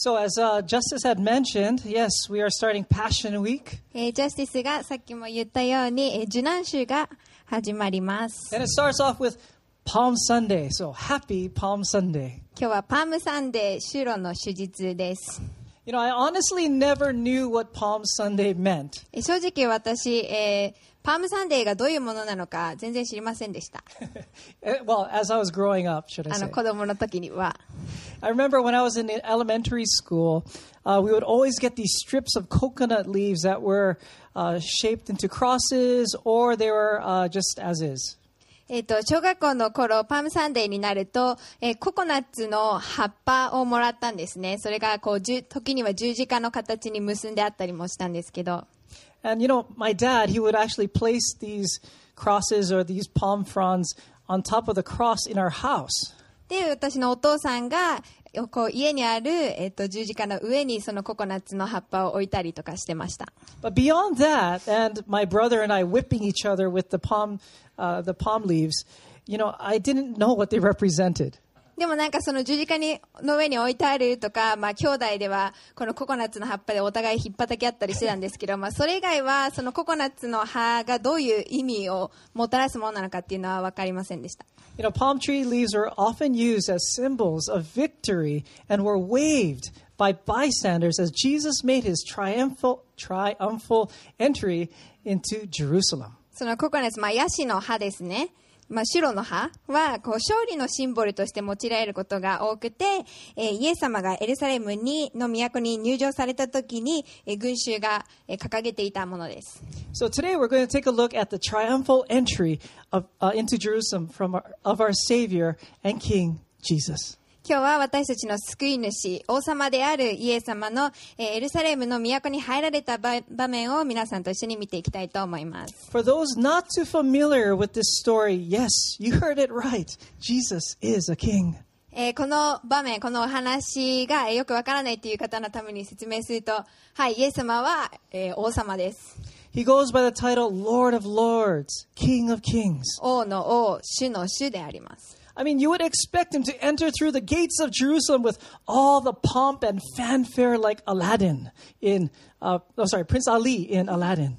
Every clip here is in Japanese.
So, as uh, Justice had mentioned, yes, we are starting Passion Week. えージャスティスがさっきも言ったように、えー受難週が始まります。 And it starts off with Palm Sunday. So, happy Palm Sunday. 今日はパームサンデー、修路の手術です。 You know, I honestly never knew what Palm Sunday meant. えー正直私、えー パームサンデーがどういうものなのか全然知りませんでした。Eh, well, as I was growing up, should I あ say. の子供の時には。I remember when I was in elementary school, uh, we would always get these strips of coconut leaves that were uh, shaped into crosses or they were uh, just as is. えっ、と、小学校の頃、パームサンデーになると、えーココナッツの葉っぱをもらったんですね。それが、こう、時には十字架の形に結んであったりもしたんですけど。And you know, my dad, he would actually place these crosses or these palm fronds on top of the cross in our house. で、私のお父さんが、こう、家にある、えっ、と、十字架の上にそのココナッツの葉っぱを置いたりとかしてました。 But beyond that, and my brother and I whipping each other with the palm, uh, the palm leaves, you know, I didn't know what they represented. でもなんかその十字架にの上に置いてあるとか、まあ兄弟ではこのココナッツの葉っぱでお互い引っ叩き合ったりしてたんですけど、まあそれ以外はそのココナッツの葉がどういう意味をもたらすものなのかっていうのは分かりませんでした。You know, palm tree leaves are often used as symbols of victory and were waved by bystanders as Jesus made his triumphal, triumphal entry into Jerusalem. そのココナッツ、まあヤシの葉ですね。まあ、白の葉はこう勝利のシンボルとして用いられることが多くて、えーイエス様がエルサレムにの都に入場された時に、えー群衆が、えー掲げていたものです。So today we're going to take a look at the triumphal entry of, uh, into Jerusalem from our, of our Savior and King Jesus. 今日は私たちの救い主、王様であるイエス様の、えーエルサレムの都に入られた場場面を皆さんと一緒に見ていきたいと思います。For those not too familiar with this story, yes, you heard it right. Jesus is a king. えーこの場面、このお話がえーよくわからないという方のために説明すると、はい、イエス様は、えー王様です。He goes by the title Lord of Lords, King of Kings. 王の王、主の主であります。I mean, you would expect him to enter through the gates of Jerusalem with all the pomp and fanfare like Aladdin in, uh, oh, sorry, Prince Ali in Aladdin.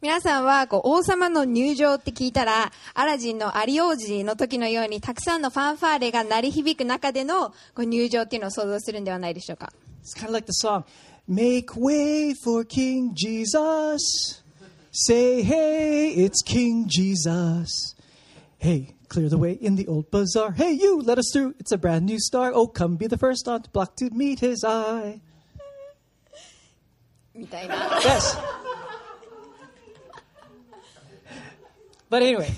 皆さんはこう王様の入場って聞いたら、アラジンのアリ王子の時のようにたくさんのファンファーレが鳴り響く中でのこう入場っていうのを想像するんではないでしょうか。 It's kind of like the song, Make way for King Jesus. Say, hey, it's King Jesus. Hey, clear the way in the old bazaar. Hey, you, let us through. It's a brand new star. Oh, come be the first on the block to meet his eye. みたいな。 Yes. but anyway,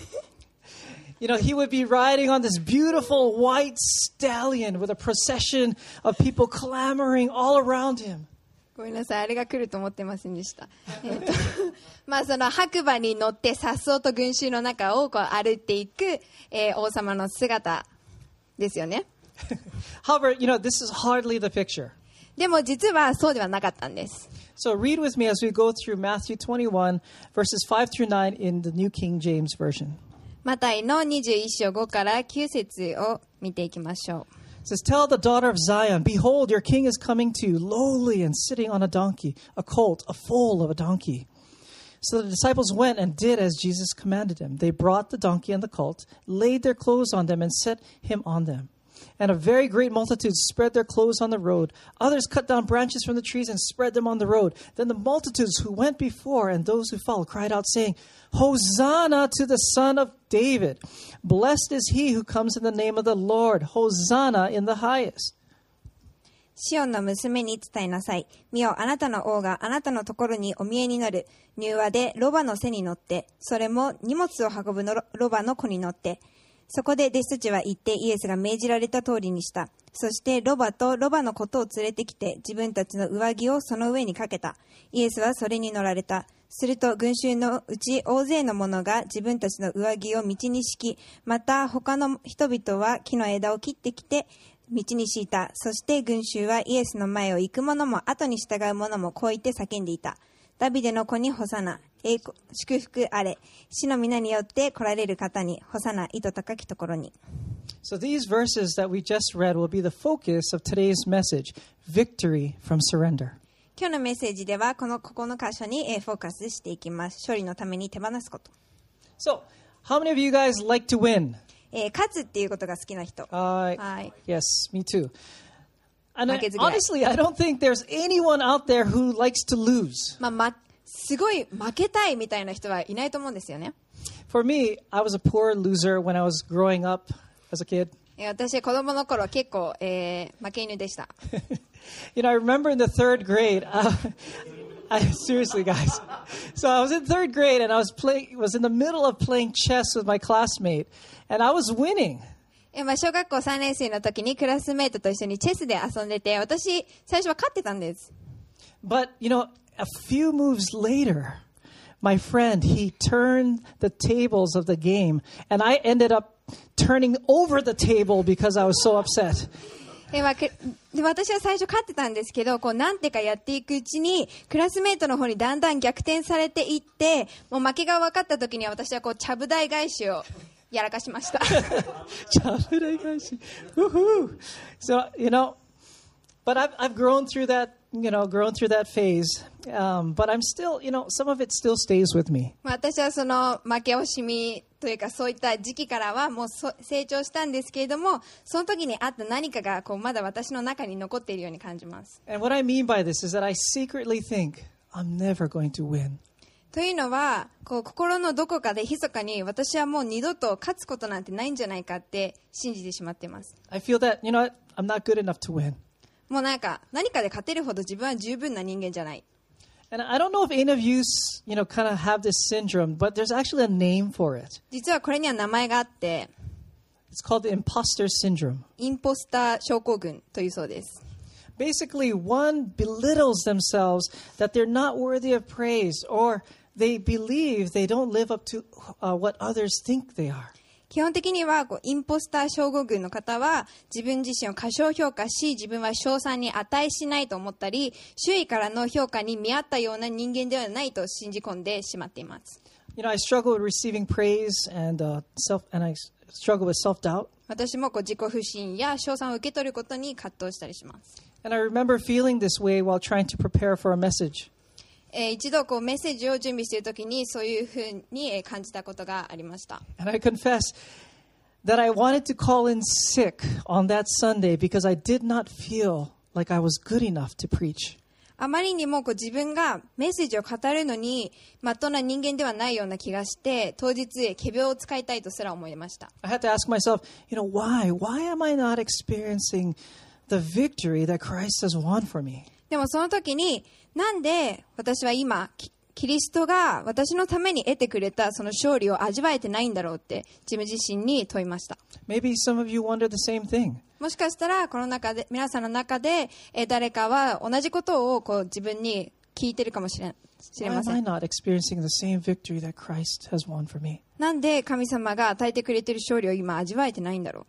you know, he would be riding on this beautiful white stallion with a procession of people clamoring all around him. ごめんなさい、あれが来ると思ってませんでした。えっと、まあその白馬に乗って颯爽と群衆の中をこう歩いていく、えー王様の姿ですよね。However, you know, this is hardly the picture. でも実はそうではなかったんです。So read with me as we go through Matthew 21, verses 5 through 9 in the New King James Version. マタイの21章5から9節を見ていきましょう。It says, Tell the daughter of Zion, Behold, your king is coming to you, lowly and sitting on a donkey, a colt, a foal of a donkey. So the disciples went and did as Jesus commanded them. They brought the donkey and the colt, laid their clothes on them, and set him on them. And a very great multitude spread their clothes on the road. Others cut down branches from the trees and spread them on the road. Then the multitudes who went before and those who followed cried out, saying, Hosanna to the Son of David! Blessed is he who comes in the name of the Lord! Hosanna in the highest! シオンの娘に伝えなさい。見よ、あなたの王があなたのところにお見えになる。柔和でロバの背に乗って、それも荷物を運ぶのロロバの子に乗って。 そこで弟子たちは行ってイエスが命じられた通りにした。そしてロバとロバのことを連れてきて自分たちの上着をその上にかけた。イエスはそれに乗られた。すると群衆のうち大勢の者が自分たちの上着を道に敷き、また他の人々は木の枝を切ってきて道に敷いた。そして群衆はイエスの前を行く者も後に従う者もこう言って叫んでいた。ダビデの子にホサナ、栄光祝福あれ。死の皆によって来られる方に、ホサナ、糸高きところに。So these verses that we just read will be the focus of today's message victory from surrender. 今日のメッセージではこのここの箇所にえーフォーカスしていきます勝利のために手放すこと、So, how many of you guys like to win? えー勝つっていうことが好きな人 Uh, はい yes, me too. And I, 負けず嫌い。honestly, I don't think there's anyone out there who likes to lose. まあ、ま、すごい負けたいみたいな人はいないと思うんですよね For me, I was a poor loser when I was growing up as a kid. えー私子供の頃結構、えー負け犬でした You know, I remember in the third grade. Uh, I, seriously, guys. So I was in third grade, and I was playing. Was in the middle of playing chess with my classmate, and I was winning. えーまあ、小学校3年生の時にクラスメートと一緒にチェスで遊んでて私最初は勝ってたんです But you know, a few moves later, my friend he turned the tables of the game, and I ended up turning over the table because I was so upset. えーまあくで私は最初勝ってたんですけどこうなんてかやっていくうちにクラスメートの方にだんだん逆転されていってもう負けが分かった時には私はこうちゃぶ台返しをやらかしました Woohoo! So you know, but I've I've grown through that. You know, grown through that phase. Um, but I'm still, you know, some of it still stays with me. まあ私はその負け惜しみというかそういった時期からはもうそ成長したんですけれどもその時にあった何かがこうまだ私の中に残っているように感じます And what I mean by this is that I secretly think I'm never going to win. というのはこう心のどこかで密かに私はもう二度と勝つことなんてないんじゃないかって信じてしまっています I feel that, you know, what? I'm not good enough to win. もうなんか何かで勝てるほど自分は十分な人間じゃない And I don't know if any of you, s- you know, kind of have this syndrome, but there's actually a name for it. 実はこれには名前があって It's called the imposter syndrome. インポスター症候群というそうです Basically, one belittles themselves that they're not worthy of praise or they believe they don't live up to uh, what others think they are. 基本的にはこうインポスター症候群の方は自分自身を過小評価し自分は称賛に値しないと思ったり周囲からの評価に見合ったような人間ではないと信じ込んでしまっています You know, I struggle with receiving praise and uh, self, and I struggle with self-doubt. 私もこう自己不信や称賛を受け取ることに葛藤したりします And I remember feeling this way while trying to prepare for a message. えー、一度こうメッセージを準備しているときにそういうふうに感じたことがありました。あまりにもこう自分がメッセージを語るのにまっとな人間ではないような気がして当日へ仮病を使いたいとすら思いました。Myself, you know, why? Why でもその時に、なんで私は今、キリストが私のために得てくれたその勝利を味わえてないんだろうって自分自身に問いました。もしかしたらこの中で皆さんの中で誰かは同じことをこう自分に聞いてるかもしれ,ません。なんで神様が与えてくれている勝利を今味わえてないんだろう。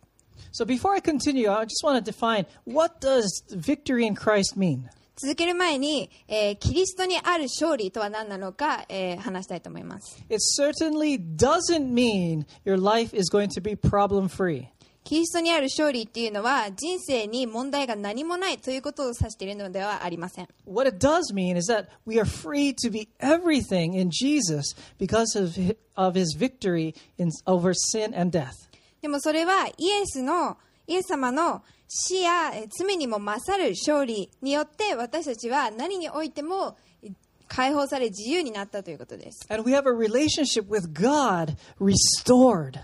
So before I continue, I just want to define what does victory in Christ mean? 続ける前に、えーキリストにある勝利とは何なのか、えー話したいと思います It certainly doesn't mean your life is going to be problem free. キリストにある勝利っていうのは人生に問題が何もないということを指しているのではありません What it does mean is that we are free to be everything in Jesus because of his, of his victory in, over sin and death. でもそれはイエスのイエス様の死やえー罪にも勝る勝利によって私たちは何においてもえー解放され自由になったということです And we have a relationship with God restored.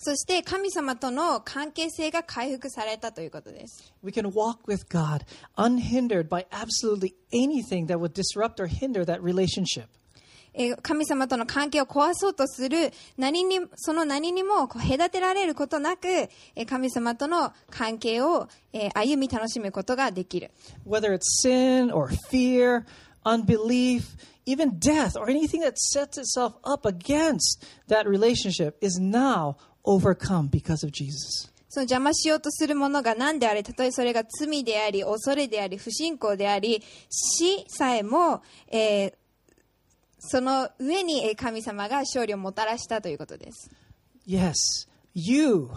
そして神様との関係性が回復されたということです We can walk with God unhindered by absolutely anything that would disrupt or hinder that relationship. えー神様との関係を壊そうとする何にその何にもこう隔てられることなくえー神様との関係をえー歩み楽しむことができる Whether it's sin or fear, unbelief, even death, or anything that sets itself up against that relationship is now overcome because of Jesus. その邪魔しようとするものが何であれ、たとえそれが罪であり、恐れであり、不信仰であり、死さえも、えーその上にえー神様が勝利をもたらしたということです。Yes, you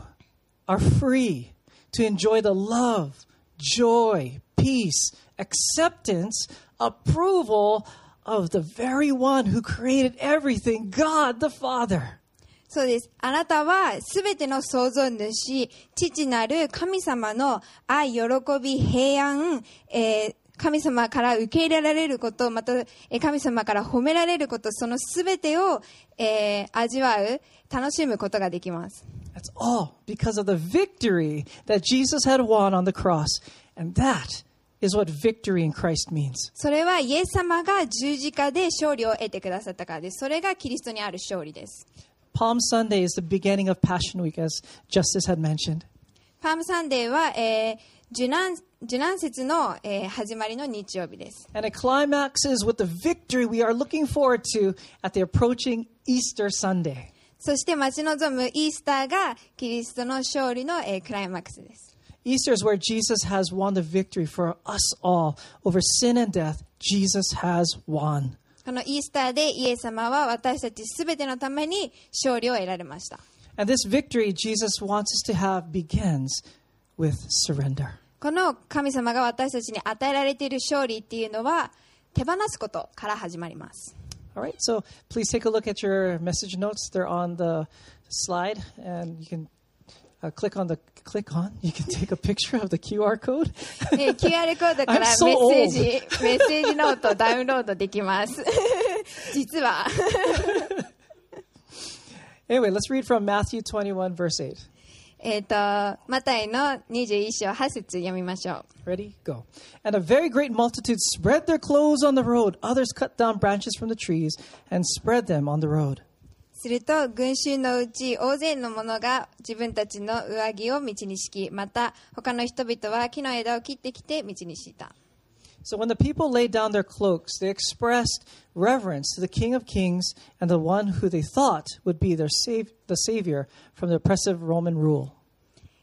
are free to enjoy the love, joy, peace, acceptance, approval of the very one who created everything, God the Father. そうです。あなたはすべての創造主、父なる神様の愛、喜び、平安、えー神様から受け入れられること、また、えー神様から褒められること、そのすべてを、えー味わう、楽しむことができます。That's all because of the victory that Jesus had won on the cross. And that is what victory in Christ means. それはイエス様が十字架で勝利を得てくださったからです。それがキリストにある勝利です。Palm Sunday is the beginning of Passion Week, as Justice had mentioned. パームサンデーは、えー受難、受難節の、えー始まりの日曜日です。 And it climaxes with the victory we are looking forward to at the approaching Easter Sunday. そして待ち望むイースターがキリストの勝利の、えークライマックスです。 Easter is where Jesus has won the victory for us all over sin and death. Jesus has won. このイースターでイエス様は私たちすべてのために勝利を得られました。 And this victory Jesus wants us to have begins with surrender. この神様が私たちに与えられている勝利っていうのは手放すことから始まります。All right, so please take a look at your message notes. They're on the slide, and you can uh, click on the click on. You can take a picture of the QR code. えー QR コードからメッセー.ジ、メッセージノートをダウンロードできます。実は。anyway, let's read from Matthew 21, verse 8. えっと、マタイの21章8節読みましょう。Ready? Go. And a very great multitude spread their clothes on the road. Others cut down branches from the trees and spread them on the road. すると群衆のうち大勢の者が自分たちの上着を道に敷きまた他の人々は木の枝を切ってきて道に敷いた So when the people laid down their cloaks, they expressed reverence to the King of Kings and the one who they thought would be their sav- the Savior from the oppressive Roman rule.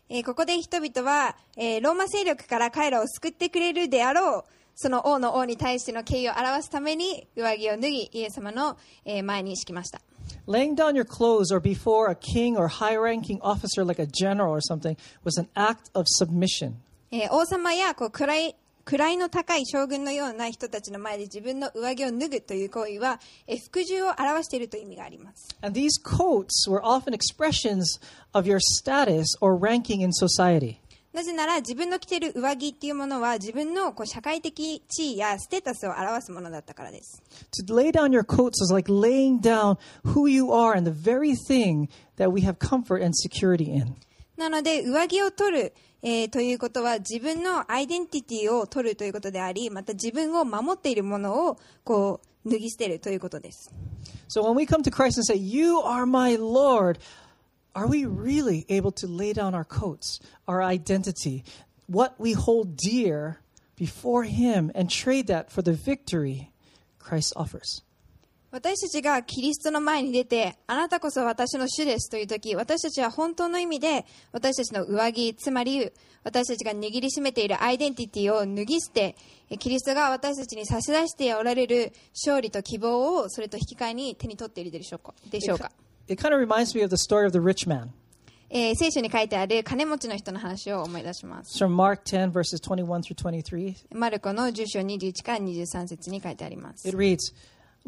えーここで人々は、えーローマ勢力から彼らを救ってくれるであろうその王の王に対しての敬意を表すために上着を脱ぎイエス様の、えー前に敷きました Laying down your clothes or before a king or high ranking officer like a general or something was an act of submission. えー王様やこう位 位の高い将軍のような人たちの前で自分の上着を脱ぐという行為は、えー服従を表しているという意味があります。And these coats were often expressions of your status or ranking in society. なぜなら自分の着ている上着っていうものは自分のこう社会的地位やステータスを表すものだったからです。To lay down your coats is like laying down who you are and the very thing that we have comfort and security in. なので上着を取る、えーということは自分のアイデンティティを取るということであり、また自分を守っているものをこう脱ぎ捨てるということです。So when we come to Christ and say, You are my Lord, are we really able to lay down our coats, our identity, what we hold dear before Him, and trade that for the victory Christ offers? 私たちがキリストの前に出て、あなたこそ私の主ですという時、私たちは本当の意味で、私たちの上着、つまり、私たちが握りしめているアイデンティティを脱ぎ捨て、えキリストが私たちに差し出しておられる勝利と希望を、それと引き換えに手に取っているでしょうか？でしょうか？It kind of reminds me of the story of the rich man. えー聖書に書いてある金持ちの人の話を思い出します。Mark 10, verses 21 through 23. マルコの10章21から23節に書いてあります。It reads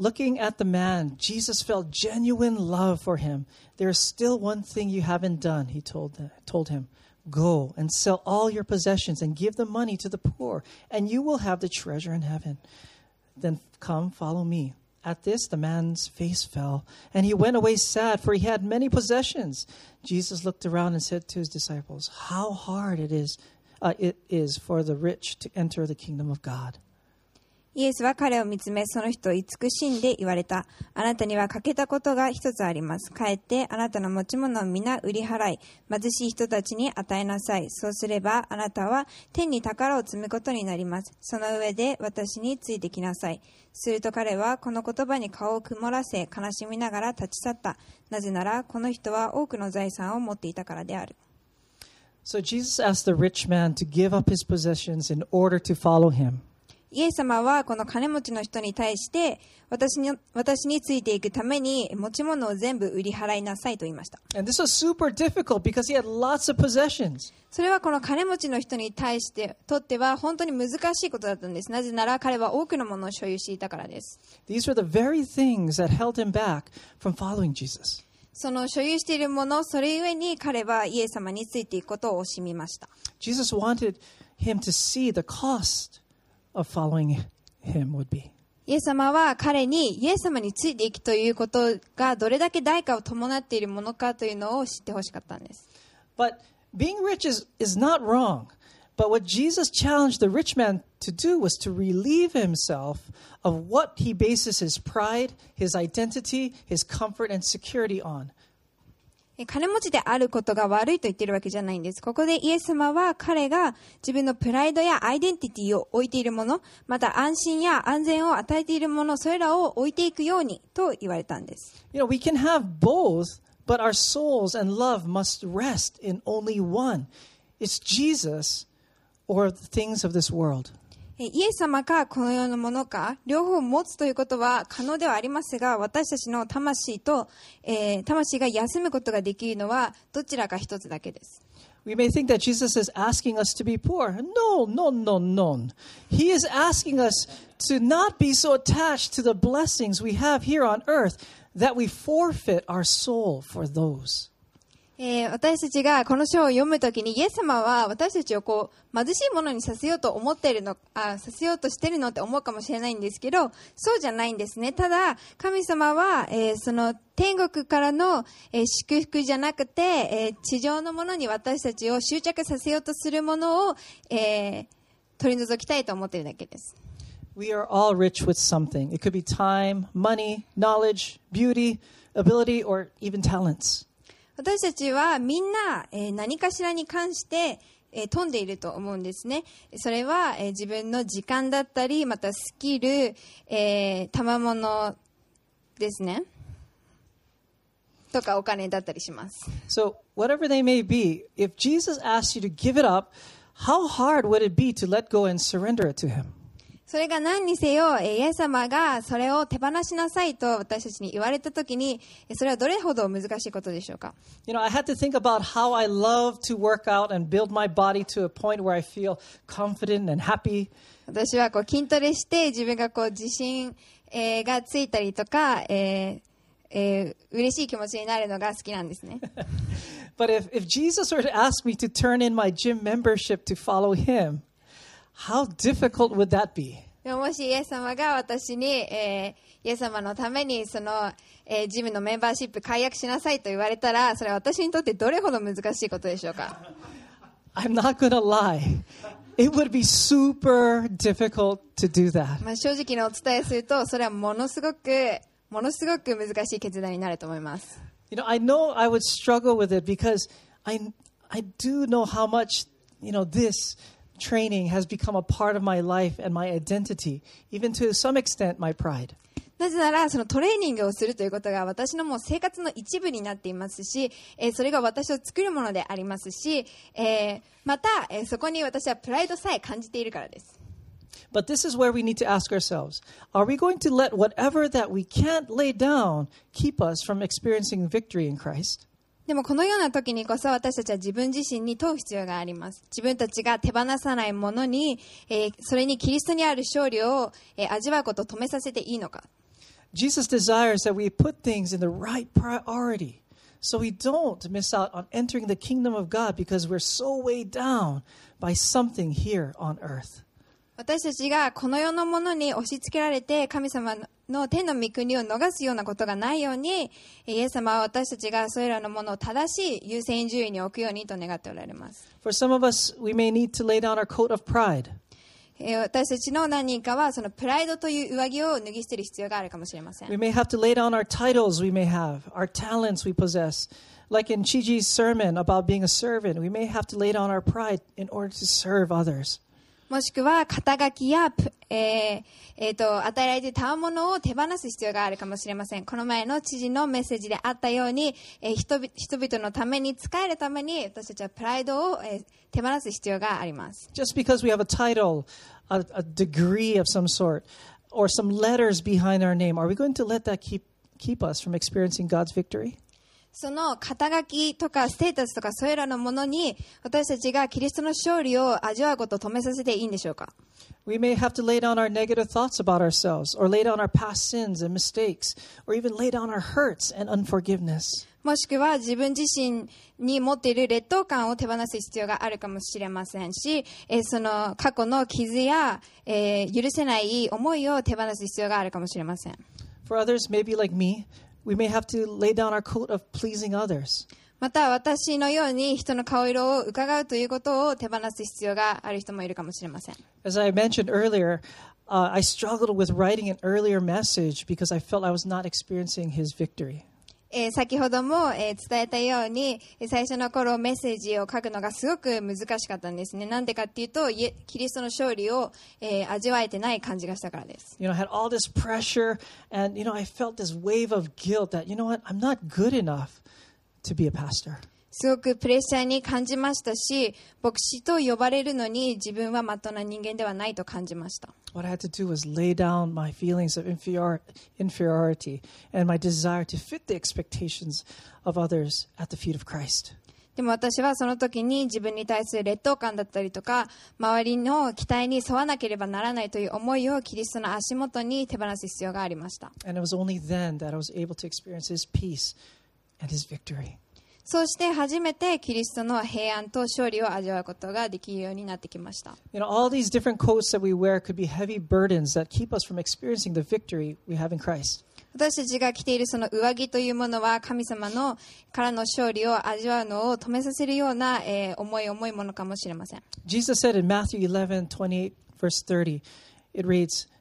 Looking at the man, Jesus felt genuine love for him. There is still one thing you haven't done, he told, told him. Go and sell all your possessions and give the money to the poor, and you will have the treasure in heaven. Then come, follow me. At this, the man's face fell, and he went away sad, for he had many possessions. Jesus looked around and said to his disciples, How hard it is, uh, it is for the rich to enter the kingdom of God. イエスは彼を見つめ、その人を慈しんで言われた。あなたには欠けたことが一つあります。帰ってあなたの持ち物を皆売り払い、貧しい人たちに与えなさい。そうすればあなたは天に宝を積むことになります。その上で私についてきなさい。すると彼はこの言葉に顔を曇らせ、悲しみながら立ち去った。なぜならこの人は多くの財産を持っていたからである。So Jesus asked the rich man to give up his possessions in order to follow him. イエス様はこの金持ちの人に対して私に私についていくために持ち物を全部売り払いなさいと言いました。And this was super difficult because he had lots of possessions. それはこの金持ちの人に対してとっては本当に難しいことだったんです。なぜなら彼は多くのものを所有していたからです。These were the very things that held him back from following Jesus. その所有しているもの、それゆえに彼はイエス様についていくことを惜しみました。Jesus wanted him to see the cost of following him would be. イエス様は彼にイエス様についていくということがどれだけ代価を伴っているものかというのを知ってほしかったんです。 But being rich is, is not wrong. But what Jesus challenged the rich man to do was to relieve himself of what he bases his pride, his identity, his comfort, and security on. え金持ちであることが悪いと言ってるわけじゃないんです。ここでイエス様は彼が自分のプライドやアイデンティティを置いているもの、また安心や安全を与えているもの、それらを置いていくようにと言われたんです。You know, we can have both, but our souls and love must rest in only one. It's Jesus or the things of this world. イエス様かこの世のものか両方持つということは可能ではありますが私たちの魂と、えー魂が休むことができるのはどちらか一つだけです We may think that Jesus is asking us to be poor. No, no, no, no. He is asking us to not be so attached to the blessings we have here on earth that we forfeit our soul for those. えー私たちがこの書を読むときにイエス様は私たちをこう貧しいものにさせようと思っているのあさせようとしているのって思うかもしれないんですけどそうじゃないんですねただ神様は、えーその天国からの、えー祝福じゃなくて、えー地上のものに私たちを執着させようとするものを、えー取り除きたいと思っているだけです We are all rich with something. It could be time, money, knowledge, beauty, ability, or even talents. 私たちはみんな、えー何かしらに関して、えー富んでいると思うんですね。それは、えー自分の時間だったり、またスキル、えー、賜物ですね。とかお金だったりします。So, whatever they may be, if Jesus asked you to give it up, how hard would it be to let go and surrender it to Him? それが何にせよ、イエス様がそれを手放しなさいと私たちに言われたときに、それはどれほど難しいことでしょうか？私はこう筋トレして、自分がこう自信がついたりとか、えーえ、嬉しい気持ちになるのが好きなんですね。How difficult would that be? でももしイエス様が私に、えーイエス様のためにその、えージムのメンバーシップ解約しなさいと言われたら、それは私にとってどれほど難しいことでしょうか I'm not to lie. It would be super difficult to do that. まあ正直にお伝えすると、それはものすごく、ものすごく難しい決断になると思います。You know, I know I would struggle with it because I, I do know how much, you know, this training has become a part of my life and my identity, even to some extent, my pride. なぜなら、そのトレーニングをするということが私のもう生活の一部になっていますし、えーそれが私を作るものでありますし、えーまた、えーそこに私はプライドさえ感じているからです。 But this is where we need to ask ourselves Are we going to let whatever that we can't lay down keep us from experiencing victory in Christ? でもこのような時にこそ私たちは自分自身に問う必要があります。自分たちが手放さないものに、えーそれにキリストにある勝利を、えー味わうことを止めさせていいのか。Jesus desires that we put things in the right priority so we don't miss out on entering the kingdom of God because we're so weighed down by something here on earth. 私たちがこの世のものに押し付けられて神様の天の御国を逃すようなことがないようにイエス様は私たちがそれらのものを正しい優先順位に置くようにと願っておられます。For some of us, we may need to lay down our coat of pride. えー私たちの何人かはそのプライドという上着を脱ぎ捨てる必要があるかもしれません We。may have to lay down our titles we may have, our talents we possess. Like in Chiji's sermon about being a servant, we may have to lay down our pride in order to serve others. もしくは肩書きや、えーえーと与えられている賜物を手放す必要があるかもしれません。この前の知事のメッセージであったように、えー人々人々のために、仕えるために私たちはプライドを、えー手放す必要があります。Just because we have a title, a, a degree of some sort or some letters behind our name, are we going to let that keep, keep us from experiencing God's victory? その肩書きとかステータスとかそれらのものに私たちがキリストの勝利を味わうことを止めさせていいんでしょうか？Ourselves, sins, mistakes, unforgiveness. もしくは自分自身に持っている劣等感を手放す必要があるかもしれませんし、えー、その過去の傷や、えー、許せない思いを手放す必要があるかもしれません。For others, maybe like me, we may have to lay down our coat of pleasing others. また私のように人の顔色を伺うということを手放す必要がある人もいるかもしれません。 As I mentioned earlier, uh, I struggled with writing an earlier message because I felt I was not experiencing his victory. えー先ほども、えー伝えたように最初の頃メッセージを書くのがすごく難しかったんですねなんでかっていうとキリストの勝利を、えー味わえてない感じがしたからです You know, I had all this pressure, and, you know, I felt this wave of guilt that, you know what, I'm not good enough to be a pastor. すごくプレッシャーに感じましたし、牧師と呼ばれるのに自分はまっとな人間ではないと感じました。でも私はその時に自分に対する劣等感だったりとか、周りの期待に沿わなければならないという思いをキリストの足元に手放す必要がありました。そして初めてキリストの平安と勝利を味わうことができるようになってきました。私たちが着ているその上着というものは神様のからの勝利を味わうのを止めさせるような、えー、い重いものかもしれません。Jesus said in Matthew 11:28:30 it reads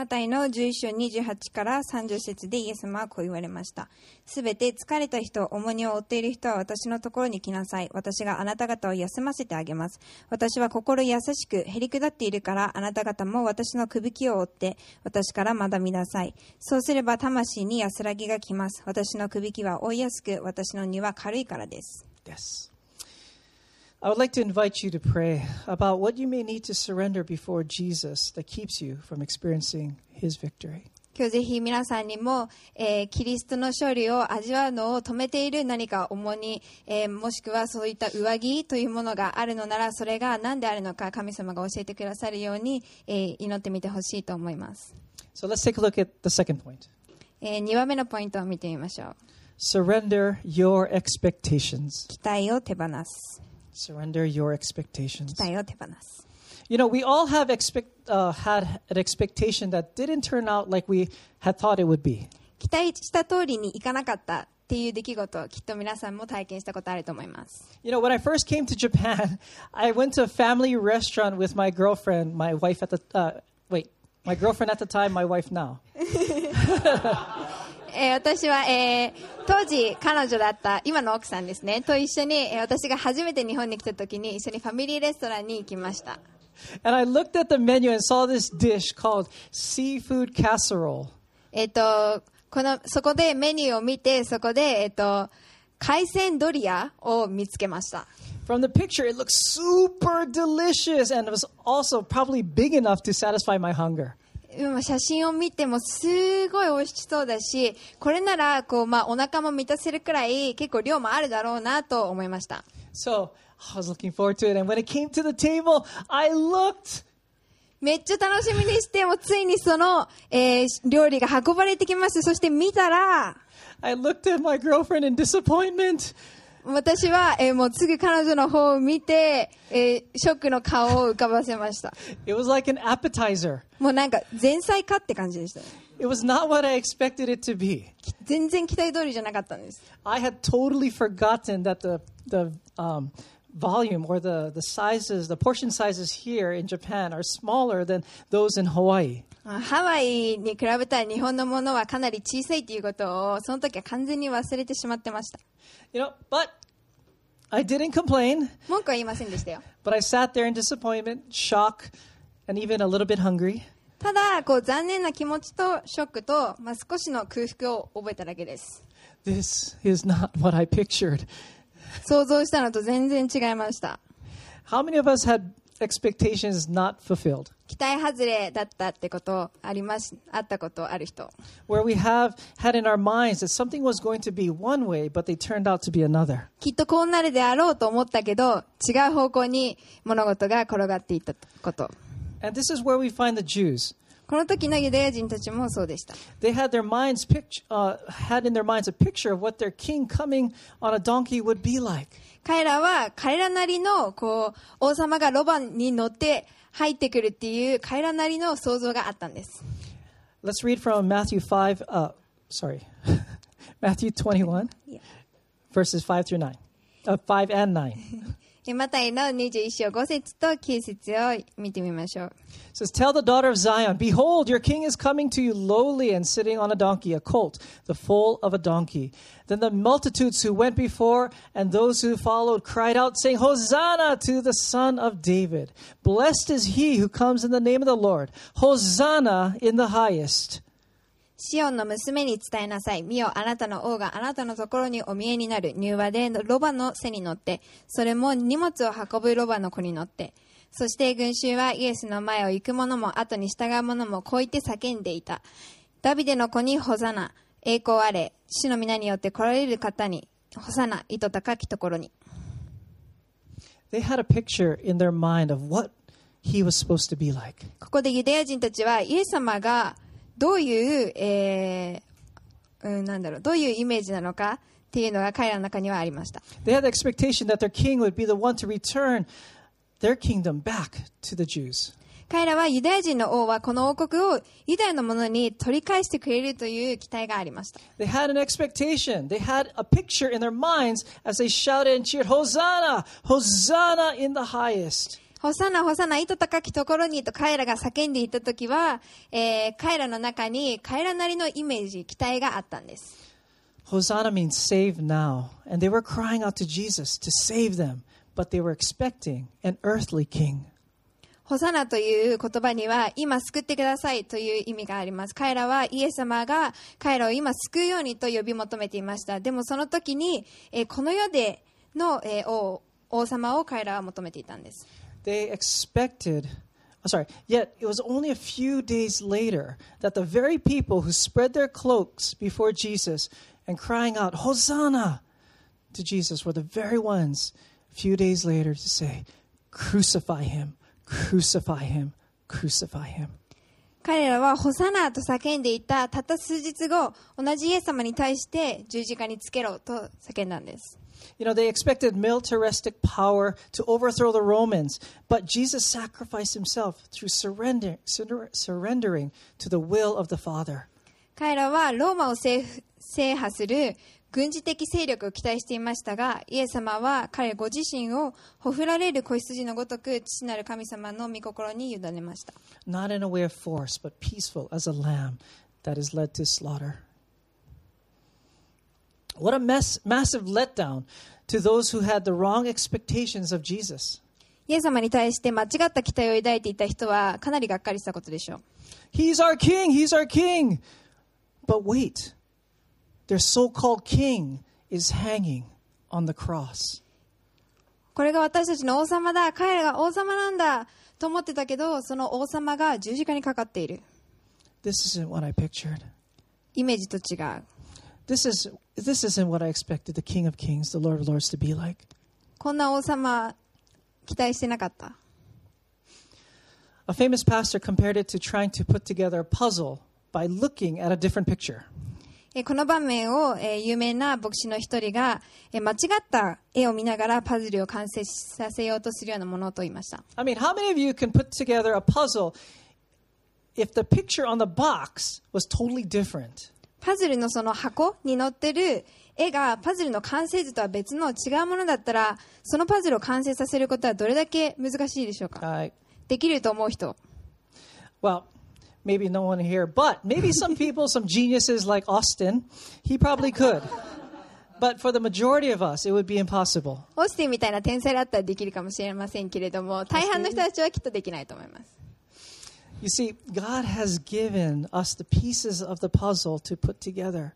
マタイの11章28から30節でイエス様はこう言われました。すべて疲れた人、重荷を負っている人は私のところに来なさい。私があなた方を休ませてあげます。私は心優しく、へりくだっているから、あなた方も私のくびきを追って、私から学びなさい。そうすれば魂に安らぎが来ます。私のくびきは追いやすく、私の荷は軽いからです。Yes. I would like to invite you to pray about what you may need to surrender before Jesus that keeps you from experiencing his victory. 今日ぜひ皆さんにも、えーキリストの勝利を味わうのを止めている何か重荷、えーもしくはそういった上着というものがあるのならそれが何であるのか神様が教えてくださるように、えー祈ってみてほしいと思います、So let's take a look at the second point. え2番目のポイントを見てみましょう Surrender your expectations. 期待を手放す Surrender your expectations. 期待を手放す You know, we all have expect, uh, had an expectation that didn't turn out like we had thought it would be. 期待した通りにいかなかったっていう出来事をきっと皆さんも体験したことあると思います You know, when I first came to Japan, I went to a family restaurant with my girlfriend, my wife at the uh, wait, my girlfriend at the time, my wife now. えー、私は、えー、当時彼女だった今の奥さんですねと一緒に、えー、私が初めて日本に来た時に一緒にファミリーレストランに行きましたえこのそこでメニューを見てそこで、えー、と海鮮ドリアを見つけました。From the picture, it looks super delicious and was also probably big enough to satisfy my hunger. 今写真を見てもすごい美味しそうだしこれならこう、まあ、お腹も満たせるくらい結構量もあるだろうなと思いました So I was looking forward to it. And when it came to the table, I looked めっちゃ楽しみにしてもついにその、えー料理が運ばれてきましてそして見たら I looked at my girlfriend in disappointment. 私は、えーもうすぐ彼女の方を見て、えーショックの顔を浮かばせました。It was like an appetizer. もうなんか前菜かって感じでしたね。It was not what I expected it to be. 全然期待通りじゃなかったんです。I had totally forgotten that the the um, volume or the the sizes, the portion sizes here in Japan are smaller than those in Hawaii. あハワイに比べたら日本のものはかなり小さいっていうことをその時は完全に忘れてしまってました。You know, but I didn't complain, 文句は言いませんでしたよ but I sat there in disappointment, shock, and even a little bit hungry. ただこう残念な気持ちとショックと、まあ、少しの空腹を覚えただけです This is not what I pictured. 想像したのと全然違いました How many of us had expectations not fulfilled? 期待外れだったってことありますあったことある人 Where we have had in our minds that something was going to be one way, but they turned out to be another. きっとこうなるであろうと思ったけど違う方向に物事が転がっていったこと And this is where we find the Jews. この時のユダヤ人たちもそうでした They had their minds pict- uh, had in their minds a picture of what their king coming on a donkey would be like. 彼らは彼らなりのこう王様がロバに乗って入ってくるっていう彼らなりの想像があったんです Let's read from Matthew 5, uh, sorry, Matthew 21, Yeah. verses 5 through 9. Uh, 5 and 9. えマタイの21章5節と9節を見てみましょう It says, Tell the daughter of Zion, Behold, your king is coming to you lowly and sitting on a donkey, a colt, the foal of a donkey. Then the multitudes who went before and those who followed cried out, saying, Hosanna to the son of David. Blessed is he who comes in the name of the Lord. Hosanna in the highest. シオンの娘に伝えなさい。見よ、あなたの王があなたのところにお見えになる。柔和でロバの背に乗って、それも荷物を運ぶロバの子に乗って。そして群衆はイエスの前を行く者も後に従う者もこう言って叫んでいた。ダビデの子にホザナ、栄光あれ、主の皆によって来られる方に、ホサナ、糸高きところに。They had a picture in their mind of what he was supposed to be like. ここでユダヤ人たちはイエス様がどういう、えーうん、なんだろう、どういうイメージなのかっていうのが彼らの中にはありました。They had the expectation that their king would be the one to return their kingdom back to the Jews. 彼らはユダヤ人の王はこの王国をユダヤのものに取り返してくれるという期待がありました。They had an expectation. They had a picture in their minds as they shouted and cheered, Hosanna! Hosanna in the highest. ホサナ、ホサナ、糸高きところにと彼らが叫んでいたときは、えー彼らの中に彼らなりのイメージ、期待があったんです。Hosanna means save now. And they were crying out to Jesus to save them, but they were expecting an earthly king. ホサナという言葉には、今救ってくださいという意味があります。彼らはイエス様が彼らを今救うようにと呼び求めていました。でもその時に、えーこの世での、えー王王様を彼らは求めていたんです。They expected, oh, sorry, yet it was only a few days later that the very people who spread their cloaks before Jesus and crying out, Hosanna to Jesus were the very ones a few days later to say, Crucify him, crucify him, crucify him. 彼らはホサナと叫んでいたたった数日後、同じイエス様に対して十字架につけろと叫んだんです。 You know, they expected militaristic power to overthrow the Romans, but Jesus sacrificed himself through surrender, surrender- surrendering to the will of the Father. 彼らはローマを制制覇する軍事的勢力を期待していましたが、イエス様は彼ご自身をほふられる子羊のごとく父なる神様の御心に委ねました。 not in a way of force, but peaceful as a lamb that is led to slaughter. What a mess, massive letdown to those who had the wrong expectations of Jesus. イエス様に対して間違った期待を抱いていた人はかなりがっかりしたことでしょう。 He's our king, he's our king. But wait, their so called king is hanging on the cross. これが私たちの王様だ彼らが王様なんだと思ってたけどその王様が十字架にかかっている This isn't what I pictured. イメージと違う this, is, this isn't what I expected the King of Kings, the Lord of Lords to be like. A famous pastor compared it to trying to put together a puzzle by looking at a different picture. この場面を有名な牧師の一人が間違った絵を見ながらパズルを完成させようとするようなものと言いました。I mean, how many of you can put together a puzzle if the picture on the box was totally different? パズルのその箱に載ってる絵がパズルの完成図とは別の違うものだったらそのパズルを完成させることはどれだけ難しいでしょうか？Uh, できると思う人 well, maybe no one here, but maybe some people, some geniuses like Austin, he probably could. But for the majority of us, it would be impossible. オースティンみたいな天才だったらできるかもしれませんけれども大半の人たちはきっとできないと思います You see, God has given us the pieces of the puzzle to put together.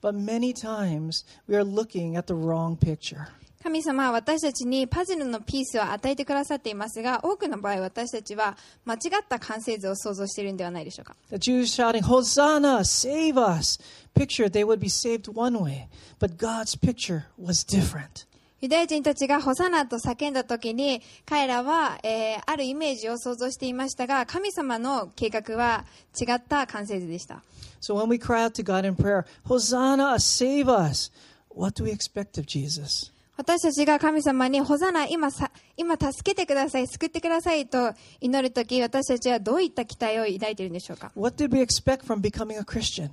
But many times we are looking at the wrong picture. 神様は私たちにパズルのピースを与えてくださっていますが多くの場合私たちは間違った完成図を想像しているんではないでしょうか The Jews shouting, Hosanna, save us. Picture they would be saved one way, but God's picture was different. ユダヤ人たちがホサナと叫んだ時に彼らは、えーあるイメージを想像していましたが神様の計画は違った完成図でした So when we cry out to God in prayer, Hosanna, save us, what do we expect of Jesus? 私たちが神様にホザナ今さ今助けてください救ってくださいと祈る時私たちはどういった期待を抱いているんでしょうか？What did we expect from becoming a Christian?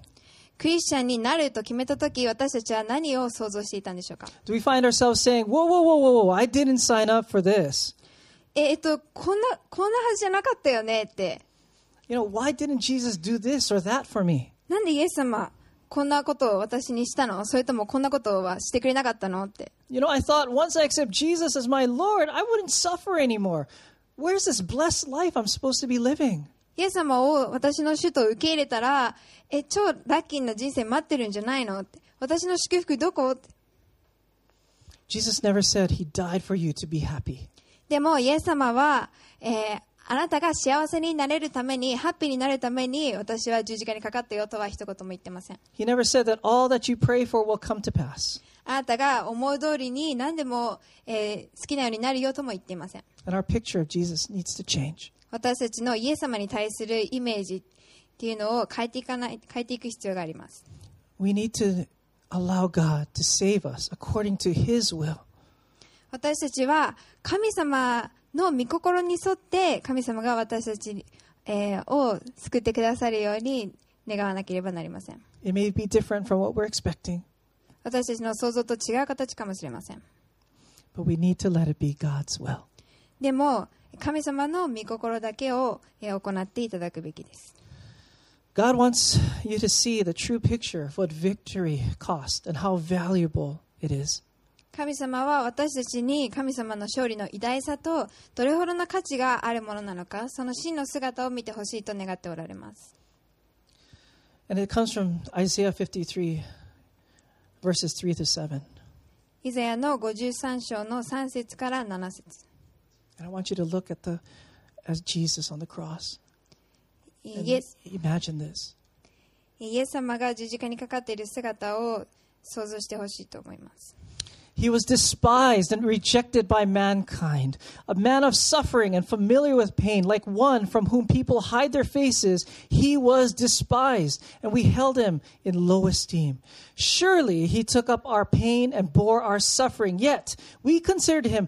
クリスチャンになると決めた時私たちは何を想像していたんでしょうか Do we find ourselves saying, Whoa, whoa, whoa, whoa, whoa, I didn't sign up for this? ええっとこんなこんなはずじゃなかったよねって You know, why didn't Jesus do this or that for me? なんでイエス様こんなことを私にしたのそれともこんなことはしてくれなかったのって You know, I thought once I accept Jesus as my Lord, I wouldn't suffer anymore. Where's this blessed life I'm supposed to be living? イエス様を私の主と受け入れたらえ超ラッキーな人生待ってるんじゃないの？って私の祝福どこ？って Jesus never said he died for you to be happy. でも、イエス様は、えーあなたが幸せになれるために、ハッピーになるために、私は十字架にかかったよとは一言も言ってません。He never said that all that you pray for will come to pass. あなたが思う通りに何でも、えー好きなようになるよとも言っていません。And our picture of Jesus needs to change. 私たちのイエス様に対するイメージっていうのを変えていかない、変えていく必要があります。We need to allow God to save us according to his will. 私たちは神様の御心に沿って神様が私たち、えーを救ってくださるように願わなければなりません。It may be different from what we're expecting, 私たちの想像と違う形かもしれません。but we need to let it be God's will. でも、神様の御心だけを行っていただくべきです。神様は私たちに神様の勝利の偉大さとどれほどの価値があるものなのかその真の姿を見てほしいと願っておられます。イザヤの53章の3節から7節。And I want you to look at the as Jesus on the cross. イエス Imagine this. イエス様が十字架にかかっている姿を想像してほしいと思います。 He was despised and rejected by mankind, a man of suffering and familiar with pain, like one from whom people hide their faces. He was despised, and we held him in low esteem. Surely he took up our pain and bore our suffering, yet we considered him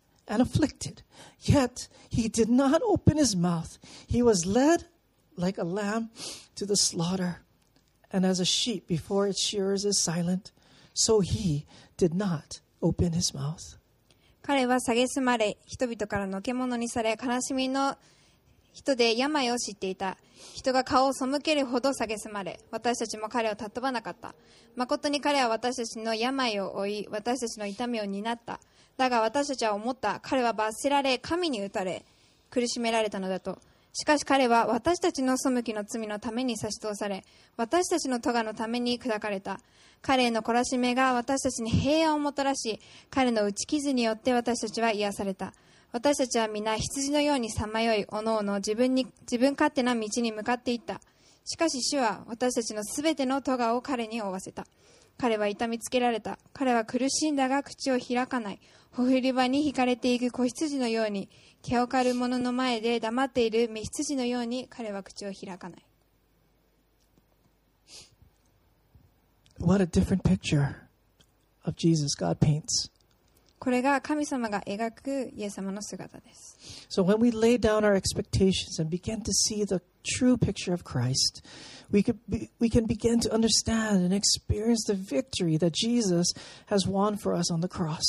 and afflicted, yet he did not open his mouth. He was led like a lamb to the slaughter, and as a sheep before its shearers is silent, so he did not open his mouth. 彼は蔑まれ、人々からのけ者にされ、悲しみの人で病を知っていた。人が顔を背けるほど蔑まれ、私たちも彼を尊ばなかった。誠に彼は私たちの病を負い、私たちの痛みを担った。だが私たちは思った。彼は罰せられ、神に打たれ、苦しめられたのだと。しかし彼は私たちの背きの罪のために差し通され、私たちの咎のために砕かれた。彼への懲らしめが私たちに平安をもたらし、彼の打ち傷によって私たちは癒された。私たちは皆羊のようにさまよい、おのおの自分に、自分勝手な道に向かっていった。しかし主は私たちのすべての咎を彼に負わせた。彼は痛みつけられた。彼は苦しんだが口を開かない。ほふり場に引かれていく子羊のように、毛を刈る者の前で黙っている目羊のように彼は口を開かない。What a different picture of Jesus God paints. これが神様が描くイエス様の姿です。So when we lay down our expectations and begin to see the true picture of Christ, we, could be, we can begin to understand and experience the victory that Jesus has won for us on the cross.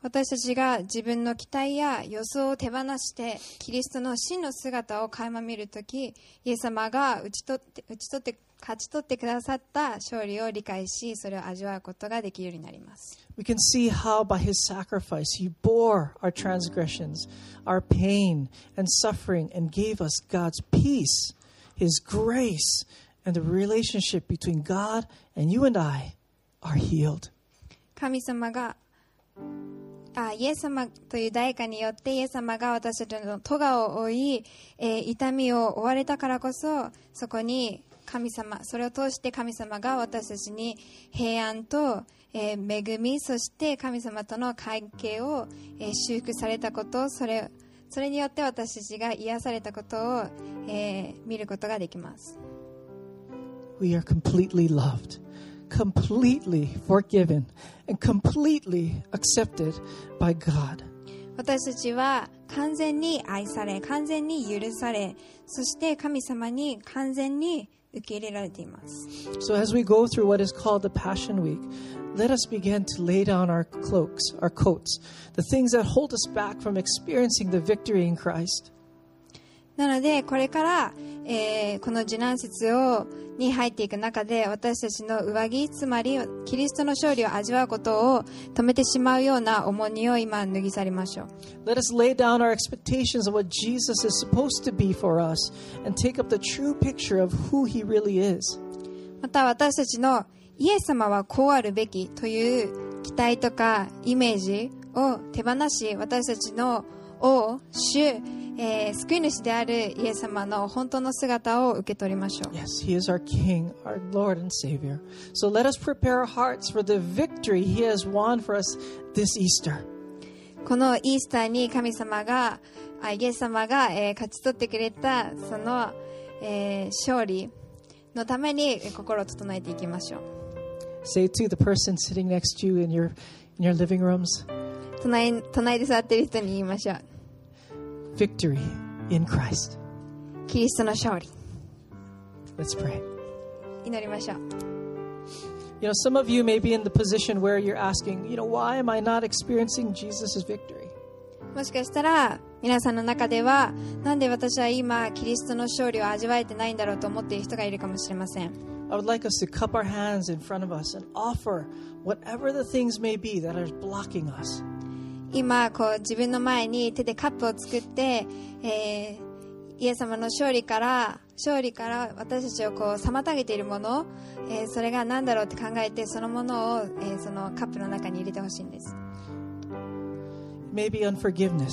私たちが自分の期待や予想を手放してキリストの真の姿を垣間見るときイエス様が打ち取って打ち取って勝ち取ってくださった勝利を理解しそれを味わうことができるようになります We can see how by his sacrifice he bore our transgressions, our pain and suffering, and gave us God's peace, his grace, and the relationship between God and you and I are healed. 神様があイエス様という代価によってイエス様が私たちの咎を負い、えー痛みを負われたからこそそこに神様それを通して神様が私たちに平安と、えー恵みそして神様との関係を、えー修復されたことそれそれによって私たちが癒されたことを、えー見ることができます We are completely loved, completely forgiven, and completely accepted by God. 私たちは完全に愛され完全に許されそして神様に完全に受け入れられています So, as we go through what is called the Passion Week, let us begin to lay down our cloaks, our coats, the things that hold us back from experiencing the victory in Christ. なのでこれから、えーこの受難節をに入っていく中で私たちの上着つまりキリストの勝利を味わうことを止めてしまうような重荷を今脱ぎ去りましょう Let us lay down our expectations of what Jesus is supposed to be for us and take up the true picture of who he really is. また私たちのイエス様はこうあるべきという期待とかイメージを手放し私たちの王、主、えー救い主であるイエス様の本当の姿を受け取りましょう Yes, he is our King, our Lord and Savior. So let us prepare our hearts for the victory he has won for us this Easter. このイースターに神様があイエス様が、えー勝ち取ってくれたその、えー勝利のためにえー心を整えていきましょう Say to the person sitting next to you in your in your living rooms, 隣隣で座っている人に言いましょう victory in Christ. キリストの勝利 Let's pray. 祈りましょう You know, some of you may be in the position where you're asking, you know, why am I not experiencing Jesus' victory? もしかしたら皆さんの中ではなんで私は今キリストの勝利を味わえてないんだろうと思っている人がいるかもしれません I would like us to cup our hands in front of us and offer whatever the things may be that are blocking us. 今こう自分の前に手でカップを作って、えーイエス様の勝利から勝利から私たちをこう妨げているもの、えーそれが何だろうって考えてそのものを、えーそのカップの中に入れてほしいんです It may be unforgiveness.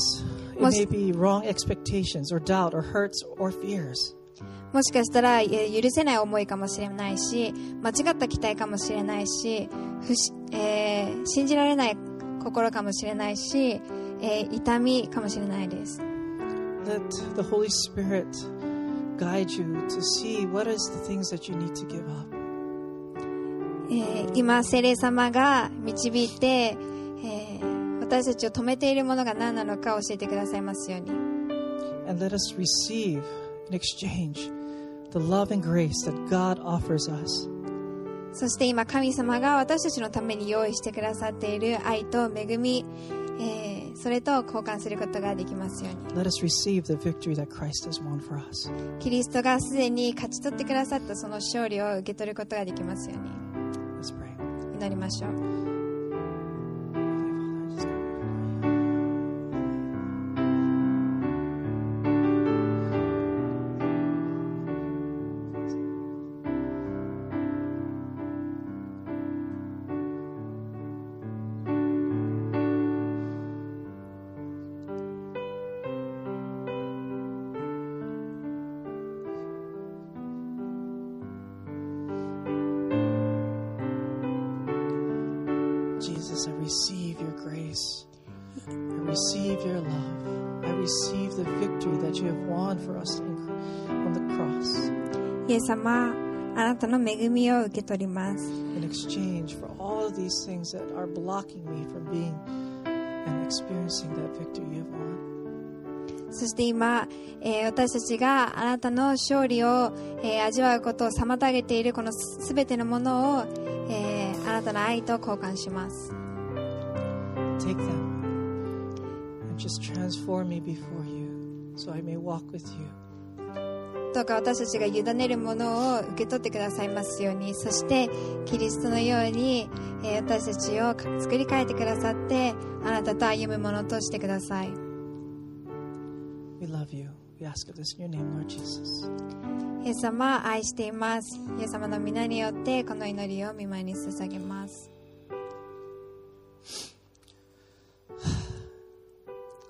It may be wrong expectations or doubt or hurts or fears. もしかしたら、えー許せない思いかもしれないし間違った期待かもしれないし不し、えー信じられない心かもしれないし、えー痛みかもしれないです Let the Holy Spirit guide you to see what is the things that you need to give up. えー今聖霊様が導いて、えー私たちを止めているものが何なのか教えてくださいますように And let us receive in exchange the love and grace that God offers us. そして今神様が私たちのために用意してくださっている愛と恵み、えーそれと交換することができますように。キリストがすでに勝ち取ってくださったその勝利を受け取ることができますように祈りましょう Jesus, I receive your grace. I receive your love. I receive the victory that you have won for us on the cross. イエス様あなたの恵みを受け取ります in exchange for all of these things that are blocking me from being and experiencing that victory you have won. そして今、えー私たちがあなたの勝利を、えー味わうことを妨げているこのすべてのものを、えーあなたの愛と交換します。Take them and just transform me before you so I may walk with you. どうか私たちが委ねるものを受け取ってくださいますように、そしてキリストのように、えー私たちを作り変えてくださって、あなたと歩むものとしてください。We love you. We ask of this in your name, Lord Jesus. イエス様、愛しています。イエス様の皆によって、この祈りを見舞いに捧げます。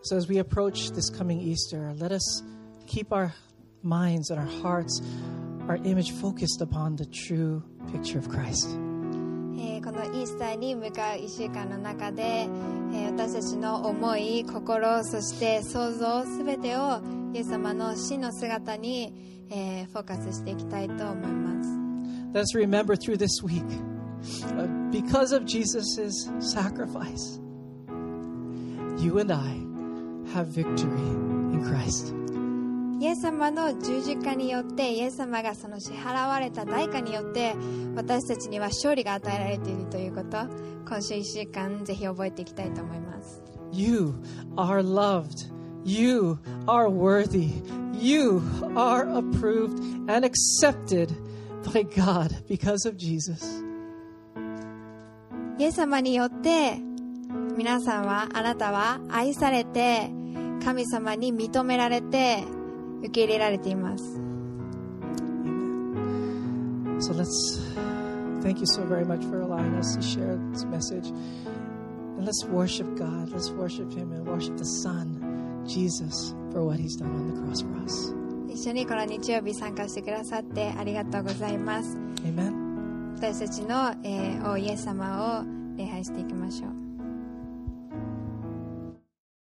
So as we approach this coming Easter, let us keep our minds and our hearts, our image focused upon the true picture of Christ. えーこのイースターに向かう1週間の中で、えー私たちの思い、心、そして想像すべてをイエス様の真の姿に、えーフォーカスしていきたいと思います。 Let us remember through this week, uh, because of Jesus' sacrifice, you and I have victory in Christ. イエス様の十字架によって、イエス様がその支払われた代価によって、私たちには勝利が与えられているということ、今週1週間ぜひ覚えていきたいと思います。You are loved. You are worthy. You are approved and accepted by God because of Jesus. イエス様によって皆さんはあなたは愛されて神様に認められて受け入れられています. So let's thank you so very much for allowing us to share this message. And let's worship God. Let's worship Him and worship the Son, Jesus, for what He's done on the cross for us. 一緒にこの日曜日参加してくださってありがとうございます Amen. 私たちの、えー王イエス様を礼拝していきましょう